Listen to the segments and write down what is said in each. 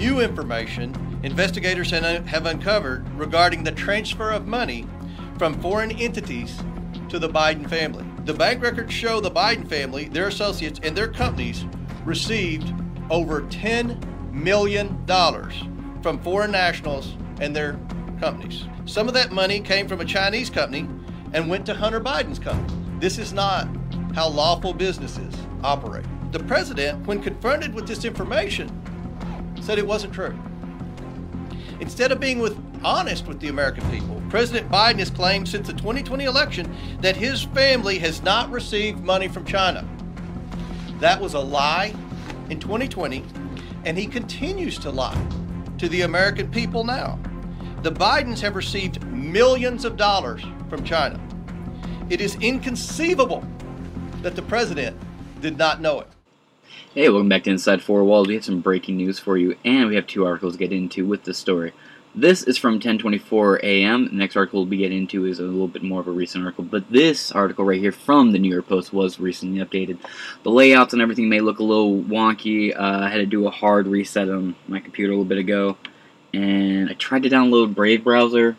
new information investigators have uncovered regarding the transfer of money from foreign entities to the Biden family. The bank records show the Biden family, their associates, and their companies received over $10 million from foreign nationals and their companies. Some of that money came from a Chinese company and went to Hunter Biden's company. This is not how lawful businesses operate. The president, when confronted with this information, said it wasn't true. Instead of being with, honest with the American people, President Biden has claimed since the 2020 election that his family has not received money from China. That was a lie in 2020, and he continues to lie to the American people now. The Bidens have received millions of dollars from China. It is inconceivable that the president did not know it. Hey, welcome back to Inside Four Walls. We have some breaking news for you, and we have two articles to get into with this story. This is from 10:24 a.m. The next article we'll be getting into is a little bit more of a recent article, but this article right here from the New York Post was recently updated. The layouts and everything may look a little wonky. Uh, I had to do a hard reset on my computer a little bit ago, and I tried to download Brave browser,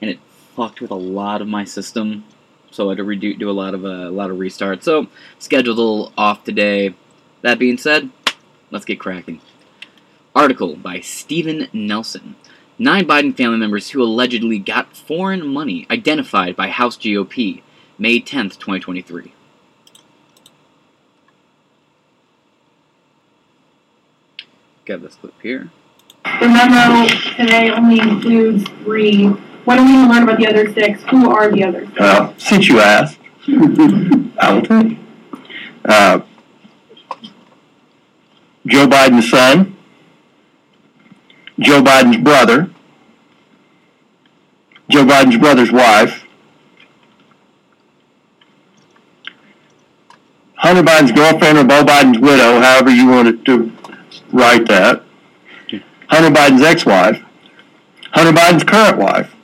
and it fucked with a lot of my system, so I had to redo do a lot of uh, a lot of restarts. So scheduled a little off today that being said, let's get cracking. Article by Steven Nelson. Nine Biden family members who allegedly got foreign money identified by House GOP, May 10th, 2023. Got this clip here. The memo today only includes three. What do we learn about the other six? Who are the other six? Well, since you asked, I will tell you. Uh, Joe Biden's son, Joe Biden's brother, Joe Biden's brother's wife, Hunter Biden's girlfriend or Beau Biden's widow, however you wanted to write that, Hunter Biden's ex-wife, Hunter Biden's current wife,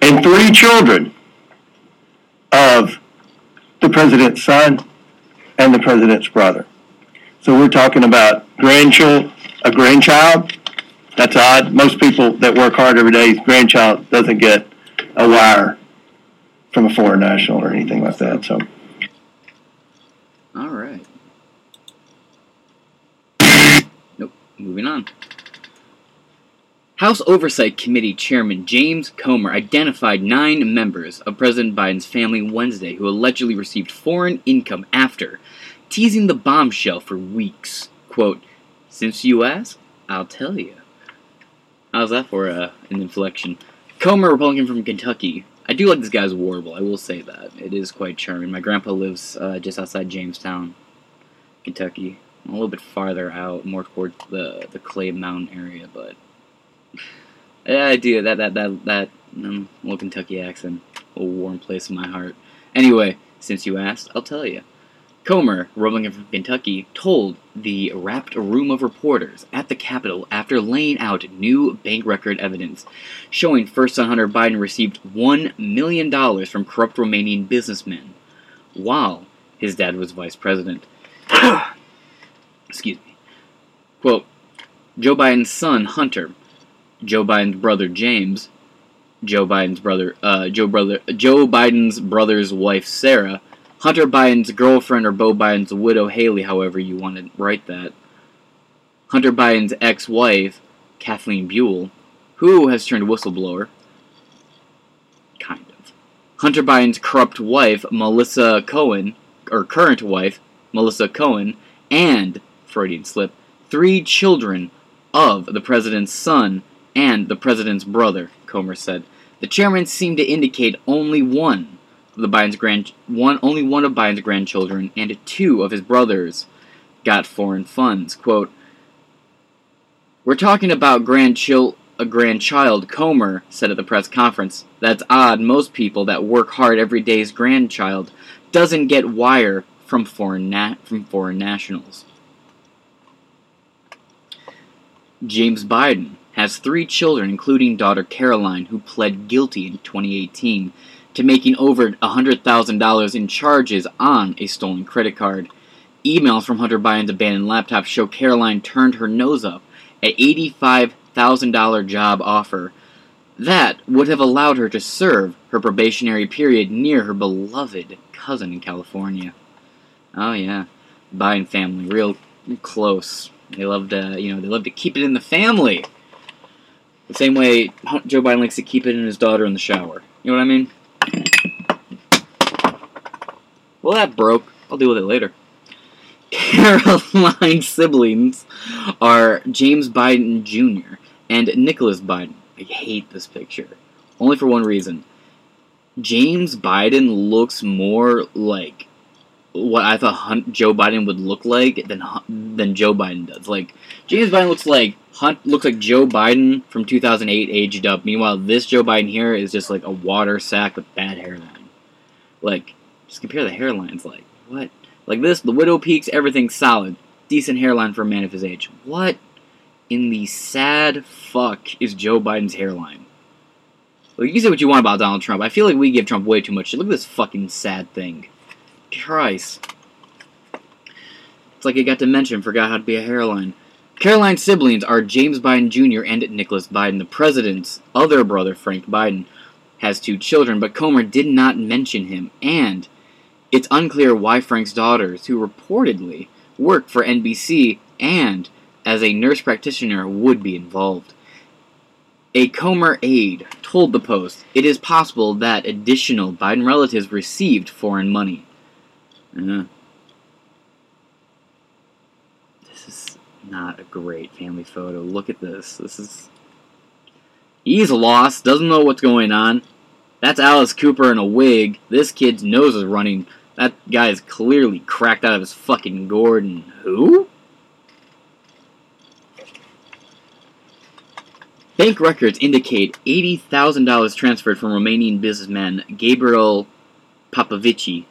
and three children of the president's son and the president's brother. So we're talking about grandchild, a grandchild. That's odd. Most people that work hard every day, grandchild doesn't get a wire from a foreign national or anything like that. So. All right. Nope. Moving on. House Oversight Committee Chairman James Comer identified nine members of President Biden's family Wednesday who allegedly received foreign income after teasing the bombshell for weeks. Quote, Since you ask, I'll tell you. How's that for uh, an inflection? Comer, Republican from Kentucky. I do like this guy's warble, I will say that. It is quite charming. My grandpa lives uh, just outside Jamestown, Kentucky. A little bit farther out, more towards the, the Clay Mountain area, but. Yeah, I do. That, that, that, that um, little Kentucky accent. A warm place in my heart. Anyway, since you asked, I'll tell you. Comer, Republican from Kentucky, told the rapt room of reporters at the Capitol after laying out new bank record evidence showing first son Hunter Biden received $1 million from corrupt Romanian businessmen while his dad was vice president. Excuse me. Quote Joe Biden's son, Hunter, Joe Biden's brother, James, Joe Biden's brother, uh, Joe brother, Joe Biden's brother's wife, Sarah, Hunter Biden's girlfriend or Beau Biden's widow, Hallie, however you want to write that. Hunter Biden's ex wife, Kathleen Buhle, who has turned whistleblower. Kind of. Hunter Biden's corrupt wife, Melissa Cohen, or current wife, Melissa Cohen, and, Freudian slip, three children of the president's son and the president's brother, Comer said. The chairman seemed to indicate only one the Biden's grand one only one of Biden's grandchildren and two of his brothers got foreign funds. Quote We're talking about grandchild a grandchild, Comer said at the press conference. That's odd. Most people that work hard every day's grandchild doesn't get wire from foreign na- from foreign nationals. James Biden has three children, including daughter Caroline, who pled guilty in 2018 to making over $100,000 in charges on a stolen credit card. Emails from Hunter Biden's abandoned laptop show Caroline turned her nose up at $85,000 job offer that would have allowed her to serve her probationary period near her beloved cousin in California. Oh yeah, Biden family, real close. They love to, you know, they love to keep it in the family. The same way Joe Biden likes to keep it in his daughter in the shower. You know what I mean? Well, that broke. I'll deal with it later. Caroline's siblings are James Biden Jr. and Nicholas Biden. I hate this picture. Only for one reason. James Biden looks more like what I thought Joe Biden would look like than than Joe Biden does. Like James Biden looks like Hunt looks like Joe Biden from 2008 aged up. Meanwhile, this Joe Biden here is just like a water sack with bad hairline. Like just compare the hairlines. Like what? Like this, the widow peaks, everything's solid, decent hairline for a man of his age. What in the sad fuck is Joe Biden's hairline? Well, you say what you want about Donald Trump. I feel like we give Trump way too much. Look at this fucking sad thing. Christ. It's like he got dementia and forgot how to be a hairline. Caroline's siblings are James Biden Jr. and Nicholas Biden. The president's other brother, Frank Biden, has two children, but Comer did not mention him, and it's unclear why Frank's daughters, who reportedly work for NBC and as a nurse practitioner, would be involved. A Comer aide told the Post it is possible that additional Biden relatives received foreign money. Uh, this is not a great family photo. Look at this. This is. He's lost, doesn't know what's going on. That's Alice Cooper in a wig. This kid's nose is running. That guy is clearly cracked out of his fucking gourd. And who? Bank records indicate $80,000 transferred from Romanian businessman Gabriel Popovici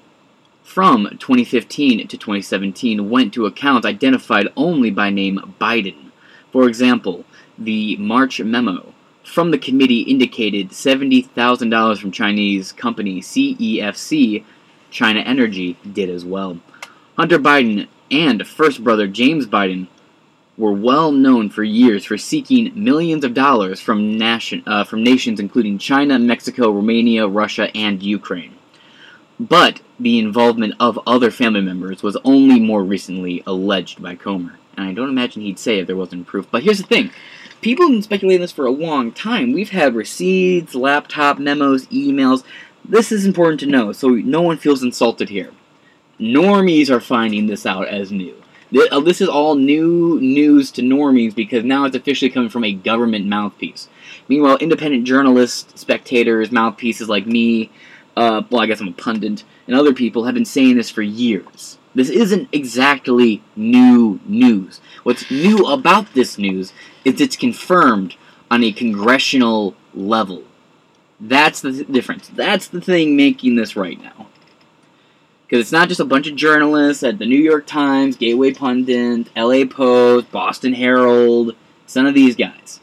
from 2015 to 2017 went to accounts identified only by name Biden. For example, the March memo from the committee indicated $70,000 from Chinese company CEFC China Energy did as well. Hunter Biden and first brother James Biden were well known for years for seeking millions of dollars from, nation, uh, from nations including China, Mexico, Romania, Russia, and Ukraine. But the involvement of other family members was only more recently alleged by Comer. And I don't imagine he'd say if there wasn't proof. But here's the thing people have been speculating this for a long time. We've had receipts, laptop memos, emails. This is important to know so no one feels insulted here. Normies are finding this out as new. Uh, this is all new news to normies because now it's officially coming from a government mouthpiece. Meanwhile, independent journalists, spectators, mouthpieces like me, uh, well, I guess I'm a pundit, and other people have been saying this for years. This isn't exactly new news. What's new about this news is it's confirmed on a congressional level. That's the difference. That's the thing making this right now. Because it's not just a bunch of journalists at the New York Times, Gateway Pundit, LA Post, Boston Herald, it's none of these guys.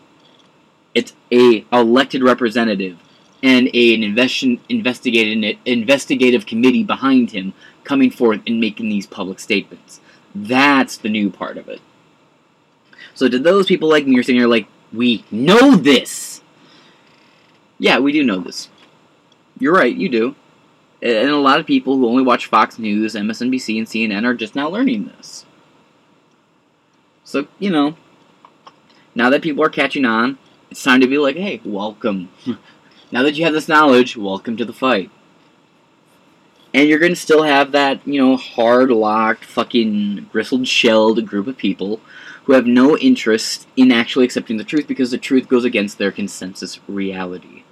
It's a elected representative and an investi- investigative, investigative committee behind him coming forth and making these public statements. That's the new part of it. So to those people like me, you're sitting here like, we know this. Yeah, we do know this. You're right, you do. And a lot of people who only watch Fox News, MSNBC, and CNN are just now learning this. So, you know, now that people are catching on, it's time to be like, hey, welcome. now that you have this knowledge, welcome to the fight. And you're going to still have that, you know, hard locked, fucking bristled shelled group of people who have no interest in actually accepting the truth because the truth goes against their consensus reality.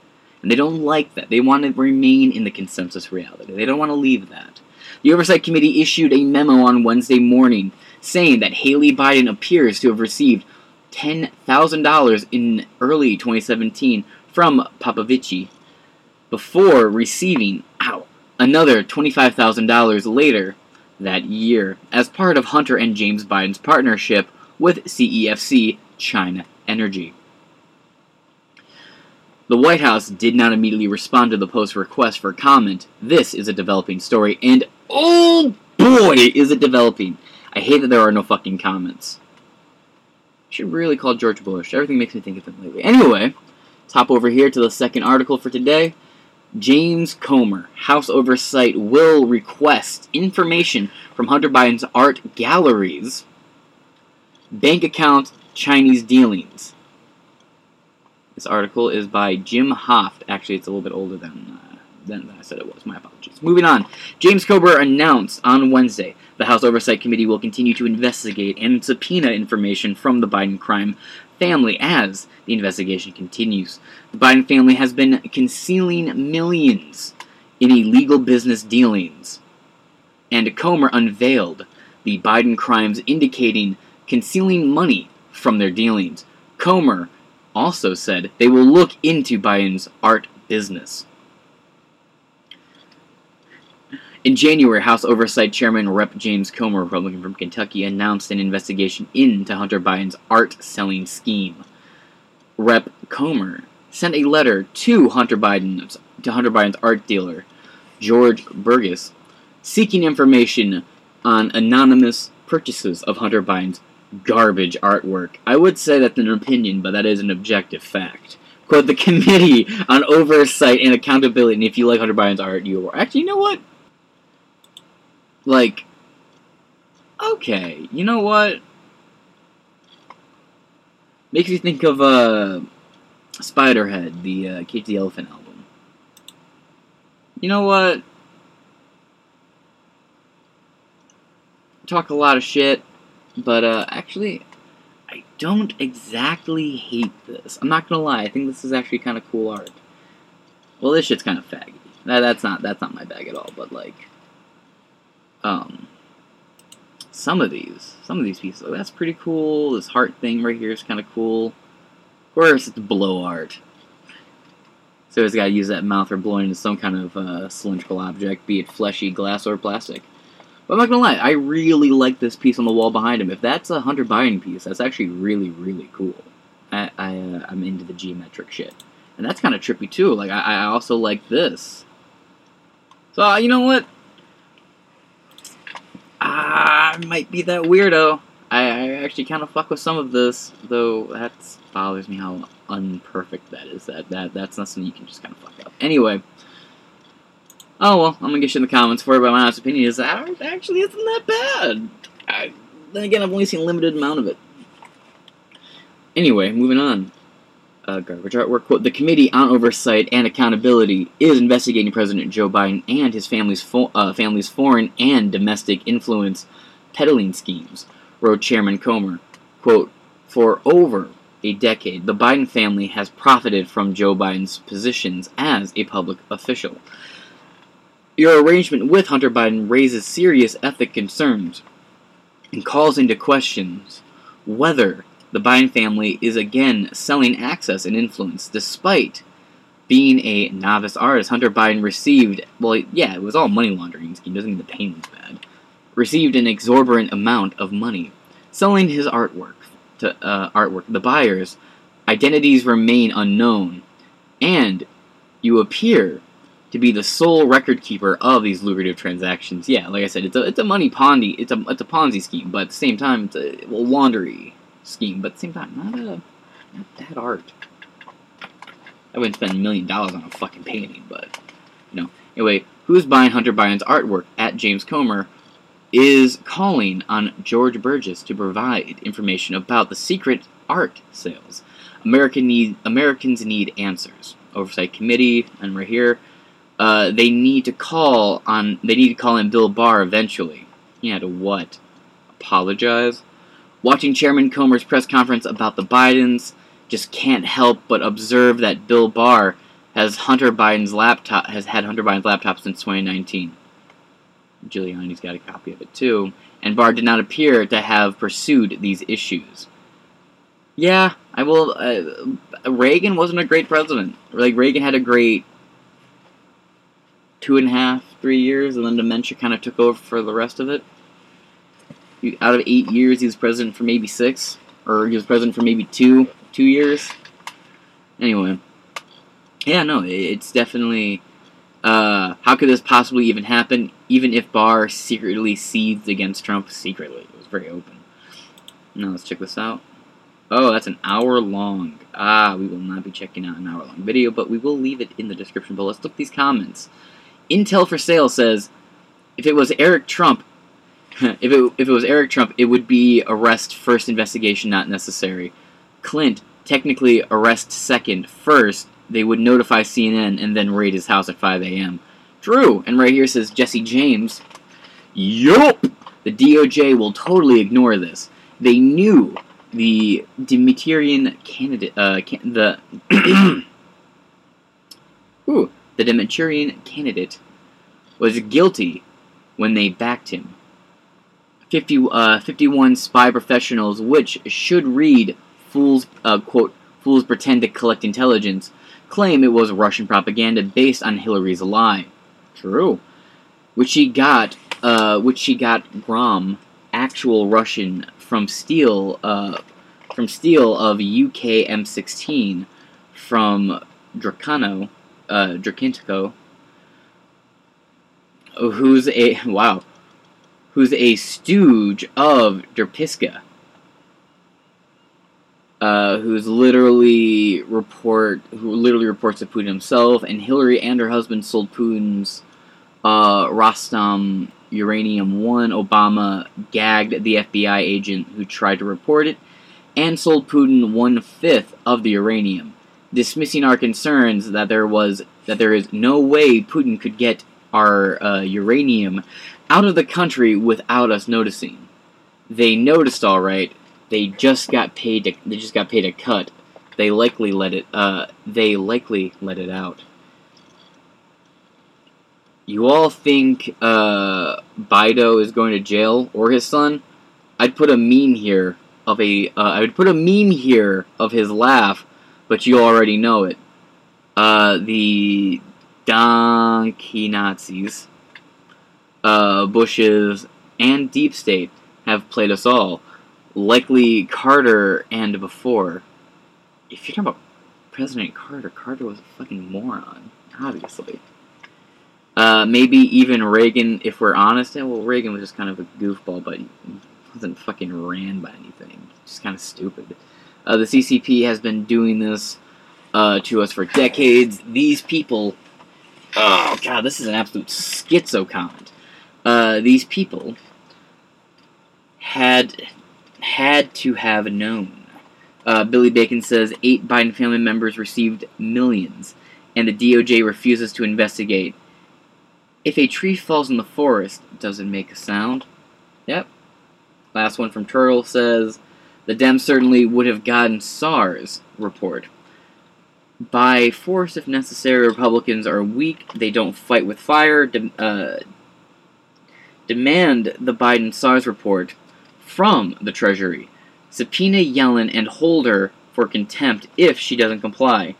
And they don't like that. They want to remain in the consensus reality. They don't want to leave that. The Oversight Committee issued a memo on Wednesday morning saying that Hallie Biden appears to have received $10,000 in early 2017 from Popovici before receiving ow, another $25,000 later that year as part of Hunter and James Biden's partnership with CEFC China Energy. The White House did not immediately respond to the Post's request for comment. This is a developing story, and oh boy, is it developing. I hate that there are no fucking comments. Should really call George Bush. Everything makes me think of him lately. Anyway, let's hop over here to the second article for today. James Comer, House Oversight will request information from Hunter Biden's art galleries, bank account, Chinese dealings. This article is by Jim Hoft. Actually, it's a little bit older than, uh, than I said it was. My apologies. Moving on. James Comer announced on Wednesday the House Oversight Committee will continue to investigate and subpoena information from the Biden crime family as the investigation continues. The Biden family has been concealing millions in illegal business dealings. And Comer unveiled the Biden crimes indicating concealing money from their dealings. Comer also said they will look into Biden's art business. In January, House Oversight Chairman Rep. James Comer, Republican from Kentucky, announced an investigation into Hunter Biden's art selling scheme. Rep. Comer sent a letter to Hunter Biden's to Hunter Biden's art dealer, George Burgess, seeking information on anonymous purchases of Hunter Biden's garbage artwork. I would say that's an opinion, but that is an objective fact. Quote, the Committee on Oversight and Accountability, and if you like Hunter Biden's art, you are. Actually, you know what? Like, okay, you know what? Makes me think of, uh, Spiderhead, the uh, the Elephant album. You know what? Talk a lot of shit, but uh, actually, I don't exactly hate this. I'm not gonna lie. I think this is actually kind of cool art. Well, this shit's kind of faggy. That, that's not that's not my bag at all. But like, um, some of these, some of these pieces, oh, that's pretty cool. This heart thing right here is kind of cool. Of course, it's blow art. So he's got to use that mouth or blowing into some kind of uh, cylindrical object, be it fleshy, glass, or plastic. But I'm not gonna lie, I really like this piece on the wall behind him. If that's a Hunter Biden piece, that's actually really, really cool. I, I uh, I'm into the geometric shit, and that's kind of trippy too. Like I, I also like this. So uh, you know what? I might be that weirdo. I, I actually kind of fuck with some of this, though that bothers me how unperfect that is. That that that's not something you can just kind of fuck up. Anyway. Oh well, I'm gonna get you in the comments for it, but my honest opinion is that actually isn't that bad. I, then again, I've only seen a limited amount of it. Anyway, moving on. Uh, garbage artwork quote: The Committee on Oversight and Accountability is investigating President Joe Biden and his family's fo- uh, family's foreign and domestic influence peddling schemes. Wrote Chairman Comer. Quote: For over a decade, the Biden family has profited from Joe Biden's positions as a public official. Your arrangement with Hunter Biden raises serious ethic concerns and calls into questions whether the Biden family is again selling access and influence despite being a novice artist. Hunter Biden received, well, yeah, it was all money laundering scheme, doesn't mean the pain bad. Received an exorbitant amount of money selling his artwork to uh, artwork. The buyers' identities remain unknown, and you appear to be the sole record keeper of these lucrative transactions. Yeah, like I said, it's a it's a money ponzi, it's a it's a Ponzi scheme, but at the same time, it's a well, laundry scheme. But at the same time, not a not that art. I wouldn't spend a million dollars on a fucking painting, but you know. Anyway, who's buying Hunter Biden's artwork at James Comer is calling on George Burgess to provide information about the secret art sales. American need Americans need answers. Oversight Committee, and we're here. Uh, they need to call on. They need to call in Bill Barr eventually. Yeah, to what? Apologize. Watching Chairman Comer's press conference about the Bidens, just can't help but observe that Bill Barr has Hunter Biden's laptop has had Hunter Biden's laptop since 2019. Giuliani's got a copy of it too, and Barr did not appear to have pursued these issues. Yeah, I will. Uh, Reagan wasn't a great president. Like Reagan had a great two and a half, three years, and then dementia kind of took over for the rest of it. Out of eight years, he was president for maybe six, or he was president for maybe two, two years. Anyway, yeah, no, it's definitely. Uh, how could this possibly even happen? Even if Barr secretly seethed against Trump, secretly, it was very open. Now let's check this out. Oh, that's an hour long. Ah, we will not be checking out an hour long video, but we will leave it in the description below. Let's look at these comments. Intel for Sale says, if it was Eric Trump, if it if it was Eric Trump, it would be arrest first, investigation not necessary. Clint, technically arrest second, first. They would notify CNN and then raid his house at 5 a.m. True. And right here says Jesse James. Yup. The DOJ will totally ignore this. They knew the Demetrian candidate, uh, can, the ooh, the Demetrian candidate was guilty when they backed him. 50, uh, 51 spy professionals, which should read fools, uh, quote, fools pretend to collect intelligence, claim it was Russian propaganda based on Hillary's lie. True. Which she got, uh, which she got Grom, actual Russian from Steele, uh, from Steele of UK M16 from Dracano, uh, Drakintico, who's a wow, who's a stooge of Derpiska, uh, who's literally report who literally reports to Putin himself, and Hillary and her husband sold Putin's uh, Rosatom uranium one. Obama gagged the FBI agent who tried to report it, and sold Putin one fifth of the uranium, dismissing our concerns that there was that there is no way Putin could get our uh, uranium out of the country without us noticing. They noticed all right. They just got paid. To, they just got paid a cut. They likely let it. Uh, they likely let it out. You all think uh, Bido is going to jail or his son? I'd put a meme here of a. Uh, I would put a meme here of his laugh, but you already know it. Uh, the donkey Nazis, uh, Bushes, and Deep State have played us all. Likely Carter and before. If you're talking about President Carter, Carter was a fucking moron, obviously. Uh, maybe even Reagan, if we're honest. Well, Reagan was just kind of a goofball, but he wasn't fucking ran by anything. Just kind of stupid. Uh, the CCP has been doing this uh, to us for decades. These people. Oh, God, this is an absolute schizo comment. Uh, these people had had to have known. Uh, Billy Bacon says eight Biden family members received millions, and the DOJ refuses to investigate. If a tree falls in the forest, does it make a sound? Yep. Last one from Turtle says the Dems certainly would have gotten SARS report. By force, if necessary, Republicans are weak. They don't fight with fire. De- uh, demand the Biden SARS report from the Treasury. Subpoena Yellen and hold her for contempt if she doesn't comply.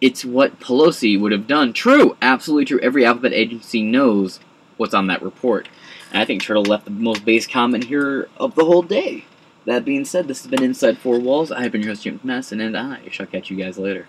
It's what Pelosi would have done. True, absolutely true. Every alphabet agency knows what's on that report. And I think Turtle left the most base comment here of the whole day. That being said, this has been Inside Four Walls. I have been your host, Jim Messon, and I shall catch you guys later.